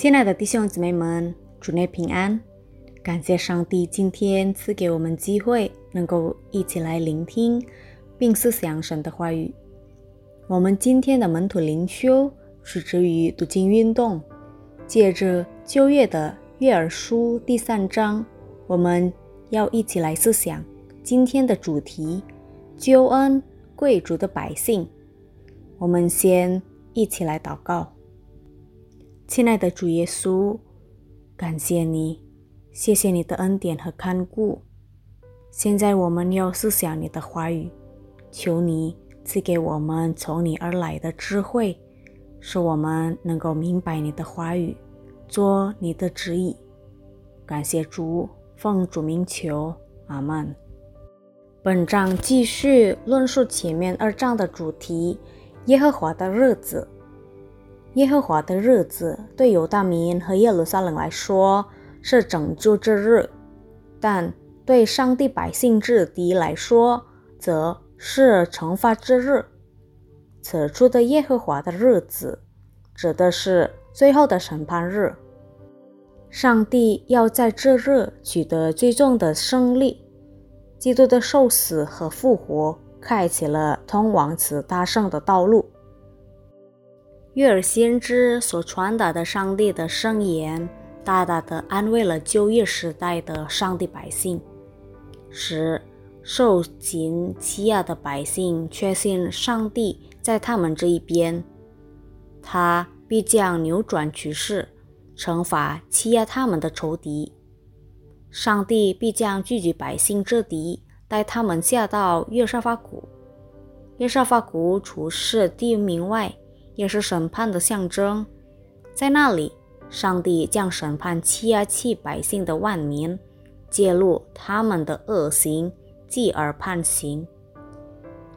亲爱的弟兄姊妹们，主内平安！感谢上帝今天赐给我们机会，能够一起来聆听并思想神的话语。我们今天的门徒灵修是指于读经运动，借着旧约的约珥书第三章，我们要一起来思想今天的主题：救恩贵族的百姓。我们先一起来祷告。亲爱的主耶稣，感谢你，谢谢你的恩典和看顾。现在我们要思想你的话语，求你赐给我们从你而来的智慧，使我们能够明白你的话语，做你的旨意。感谢主，奉主名求，阿门。本章继续论述前面二章的主题：耶和华的日子。耶和华的日子对犹大民和耶路撒冷来说是拯救之日，但对上帝百姓之敌来说则是惩罚之日。此处的耶和华的日子指的是最后的审判日，上帝要在这日取得最终的胜利。基督的受死和复活开启了通往此大胜的道路。约尔先知所传达的上帝的圣言，大大的安慰了旧约时代的上帝百姓，使受尽欺压的百姓确信上帝在他们这一边。他必将扭转局势，惩罚欺压他们的仇敌。上帝必将聚集百姓之敌，带他们下到约沙法谷。约沙法谷除是地名外。也是审判的象征，在那里，上帝将审判欺压其百姓的万民，揭露他们的恶行，继而判刑。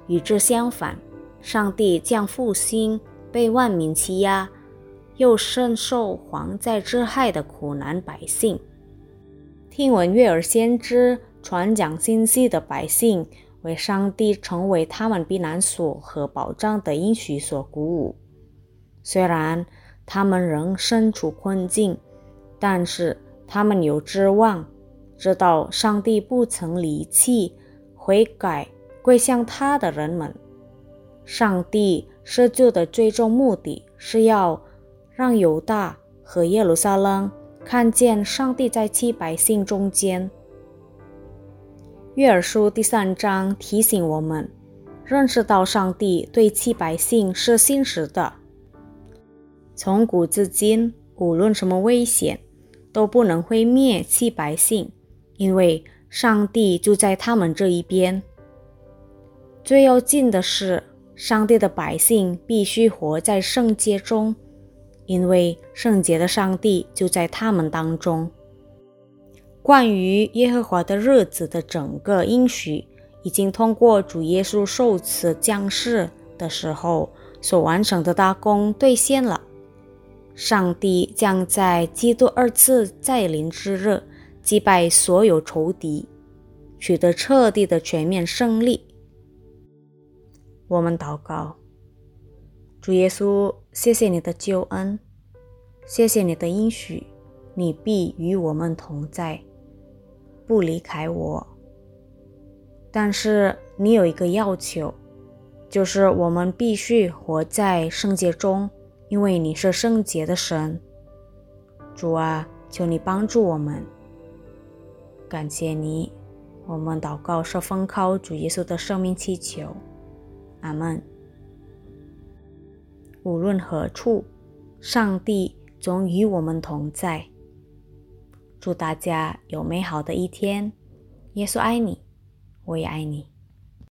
与之相反，上帝将复兴被万民欺压又深受蝗灾之害的苦难百姓。听闻月儿先知传讲信息的百姓，为上帝成为他们避难所和保障的应许所鼓舞。虽然他们仍身处困境，但是他们有指望，知道上帝不曾离弃悔改归向他的人们。上帝施救的最终目的是要让犹大和耶路撒冷看见上帝在七百姓中间。约珥书第三章提醒我们，认识到上帝对七百姓是信实的。从古至今，无论什么危险，都不能毁灭其百姓，因为上帝就在他们这一边。最要紧的是，上帝的百姓必须活在圣洁中，因为圣洁的上帝就在他们当中。关于耶和华的日子的整个应许，已经通过主耶稣受此降世的时候所完成的大功兑现了。上帝将在基督二次再临之日击败所有仇敌，取得彻底的全面胜利。我们祷告：主耶稣，谢谢你的救恩，谢谢你的应许，你必与我们同在，不离开我。但是你有一个要求，就是我们必须活在圣洁中。因为你是圣洁的神，主啊，求你帮助我们。感谢你，我们祷告是奉靠主耶稣的生命祈求，阿门。无论何处，上帝总与我们同在。祝大家有美好的一天。耶稣爱你，我也爱你。